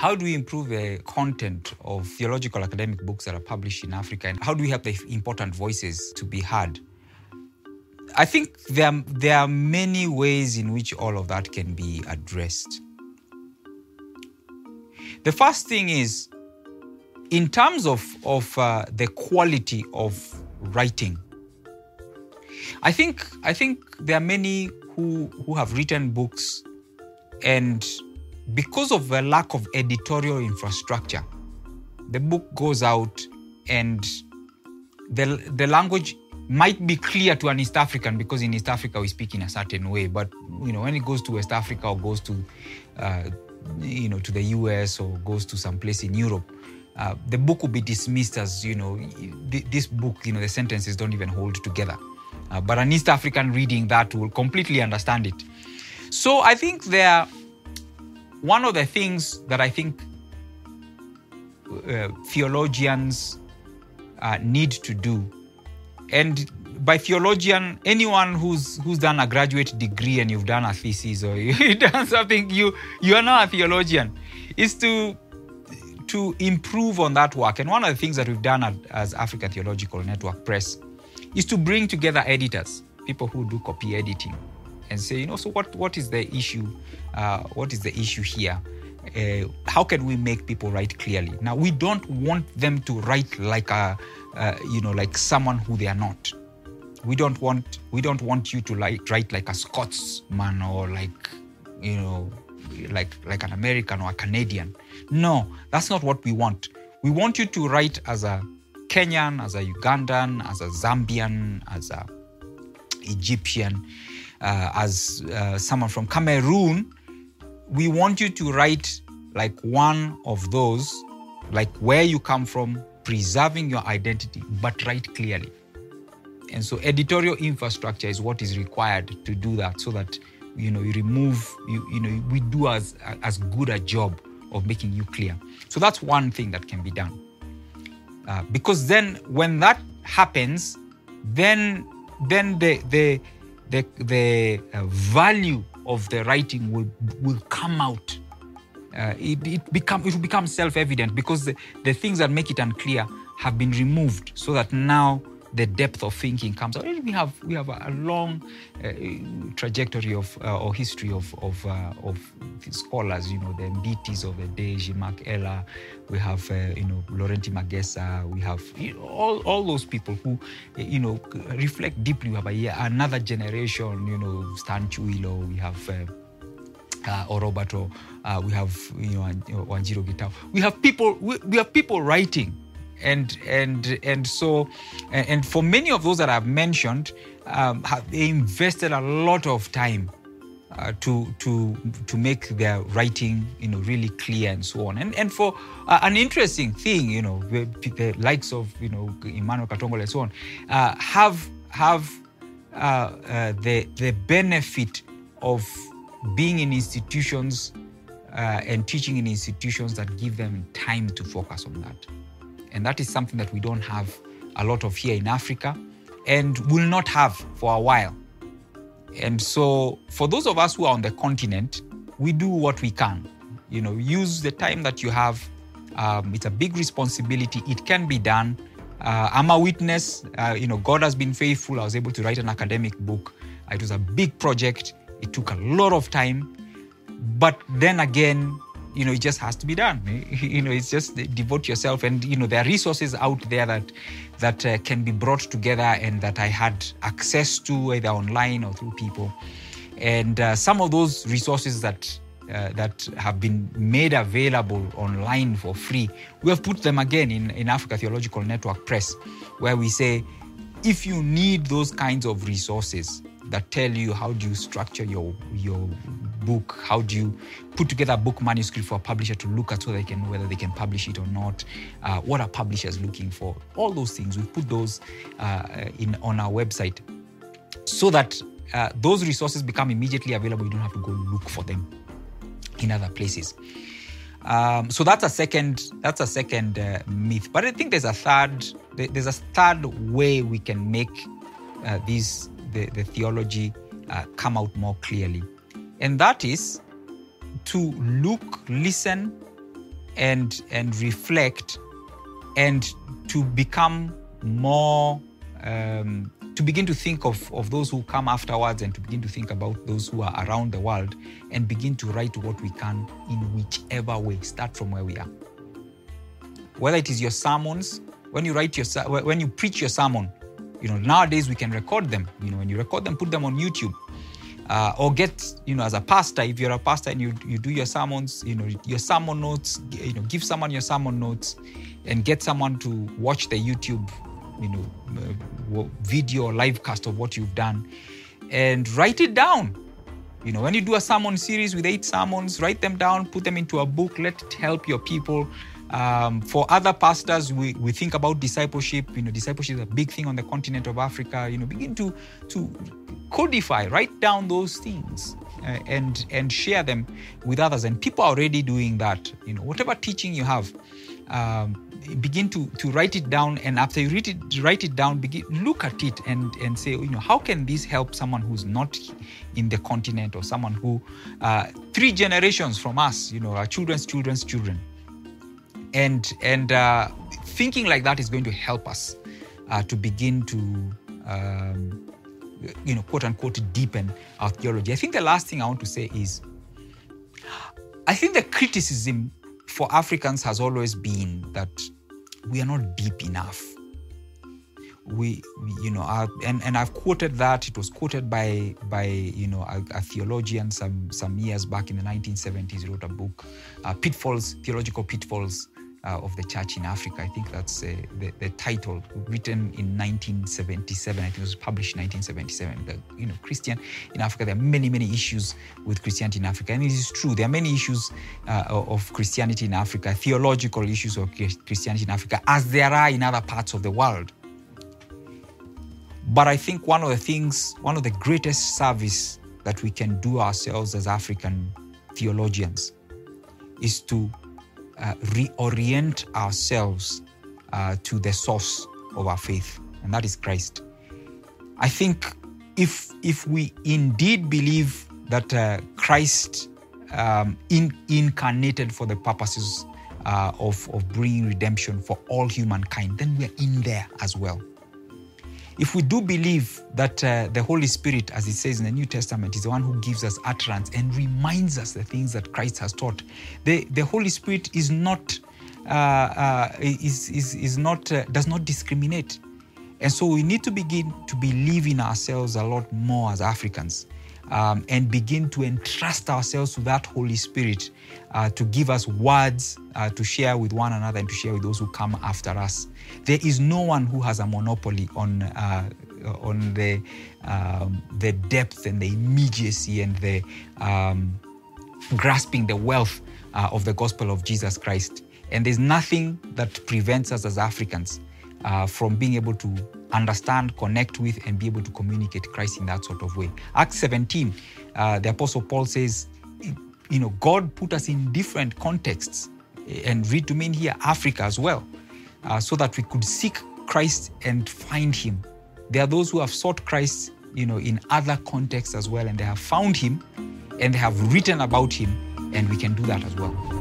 how do we improve the content of theological academic books that are published in Africa? And how do we help the important voices to be heard? I think there are, there are many ways in which all of that can be addressed. The first thing is, in terms of, of uh, the quality of writing, I think I think there are many who who have written books, and because of a lack of editorial infrastructure, the book goes out and the the language might be clear to an East African because in East Africa we speak in a certain way, but you know when it goes to West Africa or goes to uh, you know to the US or goes to some place in Europe, uh, the book will be dismissed as you know this book you know the sentences don't even hold together. Uh, but an East African reading that will completely understand it. So I think there, one of the things that I think uh, theologians uh, need to do, and by theologian, anyone who's who's done a graduate degree and you've done a thesis or you've done something, you you are now a theologian, is to to improve on that work. And one of the things that we've done at, as Africa Theological Network Press is to bring together editors, people who do copy editing, and say, you know, so what, what is the issue? Uh, what is the issue here? Uh, how can we make people write clearly? Now, we don't want them to write like a, uh, you know, like someone who they are not. We don't want we don't want you to like write like a Scotsman or like, you know, like like an American or a Canadian. No, that's not what we want. We want you to write as a Kenyan, as a Ugandan, as a Zambian, as a Egyptian, uh, as uh, someone from Cameroon, we want you to write like one of those, like where you come from, preserving your identity, but write clearly. And so editorial infrastructure is what is required to do that so that you know you remove you, you know we do as as good a job of making you clear. So that's one thing that can be done. Uh, because then when that happens, then then the the the, the uh, value of the writing will will come out. Uh, it, it become it will become self-evident because the, the things that make it unclear have been removed so that now the depth of thinking comes out. We have we have a long uh, trajectory of uh, or history of of, uh, of scholars. You know the Mbitis of the day, Jean-Marc Ela. We have uh, you know Laurenti Magesa. We have you know, all all those people who you know reflect deeply. We have a, another generation. You know Stan Chu Ilo. We have. Uh, uh, Orobator, uh, we have you know Wanjiru Gitau. We have people. We, we have people writing and and and so and for many of those that I've mentioned, um, have, they invested a lot of time uh, to to to make their writing you know really clear and so on. And and for uh, an interesting thing, you know, the, the, likes of you know Emmanuel Katongole and so on, uh, have have uh, the the benefit of being in institutions uh, and teaching in institutions that give them time to focus on that. And that is something that we don't have a lot of here in Africa and will not have for a while. And so, for those of us who are on the continent, we do what we can. You know, use the time that you have. Um, it's a big responsibility. It can be done. Uh, I'm a witness. Uh, you know, God has been faithful. I was able to write an academic book. It was a big project. It took a lot of time. But then again, you know, it just has to be done. You know, it's just devote yourself, and you know, there are resources out there that that uh, can be brought together and that I had access to either online or through people. And uh, some of those resources that uh, that have been made available online for free, we have put them again in, in Africa Theological Network Press, where we say, if you need those kinds of resources that tell you how do you structure your your book how do you put together a book manuscript for a publisher to look at so they can know whether they can publish it or not? Uh, what are publishers looking for? All those things. We put those uh, in on our website so that uh, those resources become immediately available. You don't have to go look for them in other places. Um, so that's a second that's a second uh, myth. But i think there's a third there's a third way we can make uh, these the, the theology uh, come out more clearly and that is to look, listen, and and reflect and to become more um, to begin to think of, of those who come afterwards and to begin to think about those who are around the world and begin to write what we can in whichever way. Start from where we are. Whether it is your sermons when you write your when you preach your sermon you know nowadays we can record them. You know when you record them put them on youtube uh, or get you know as a pastor if you're a pastor and you, you do your sermons you know your sermon notes you know give someone your sermon notes and get someone to watch the youtube you know uh, video or live cast of what you've done and write it down. You know when you do a sermon series with eight sermons write them down put them into a book let it help your people um, for other pastors, we, we think about discipleship. You know, discipleship is a big thing on the continent of Africa. You know, begin to to codify, write down those things, uh, and and share them with others. And people are already doing that. You know, whatever teaching you have, um, begin to to write it down. And after you read it, write it down. Begin look at it and and say, you know, how can this help someone who's not in the continent or someone who uh, three generations from us, you know, our children's children's children and and uh, thinking like that is going to help us uh, to begin to um, you know quote unquote deepen our theology. I think the last thing i want to say is i think the criticism for africans has always been that we are not deep enough. We, you know uh, and, and i've quoted that. It was quoted by by you know a, a, theologian some some years back in the 1970s wrote a book uh, pitfalls theological pitfalls uh, of the church in Africa. I think that's uh, the, the, title, written in 1977. I think it was published in 1977. The, you know, Christian in Africa. There are many, many issues with Christianity in Africa, and it is true. There are many issues uh, of Christianity in Africa, theological issues of Christianity in Africa, as there are in other parts of the world. But I think one of the things, one of the greatest service that we can do ourselves as African theologians is to uh, reorient ourselves uh, to the source of our faith, and that is Christ. I think if if we indeed believe that uh, Christ um, in, incarnated for the purposes uh, of, of bringing redemption for all humankind, then we're in there as well. If we do believe that uh, the Holy Spirit, as it says in the New Testament, is the one who gives us utterance and reminds us the things that Christ has taught, the, the Holy Spirit is not uh, uh, is, is, is not uh, does not discriminate. And so we need to begin to believe in ourselves a lot more as Africans um, and begin to entrust ourselves to that Holy Spirit uh, to give us words uh, to share with one another and to share with those who come after us. There is no one who has a monopoly on uh, on the um, the depth and the immediacy and the um, grasping the wealth uh, of the gospel of Jesus Christ. And there's nothing that prevents us as Africans uh, from being able to understand, connect with, and be able to communicate Christ in that sort of way. Acts 17, uh, the Apostle Paul says, you know, God put us in different contexts, and read to mean here Africa as well, uh, so that we could seek Christ and find Him. There are those who have sought Christ, you know, in other contexts as well, and they have found Him, and they have written about Him, and we can do that as well.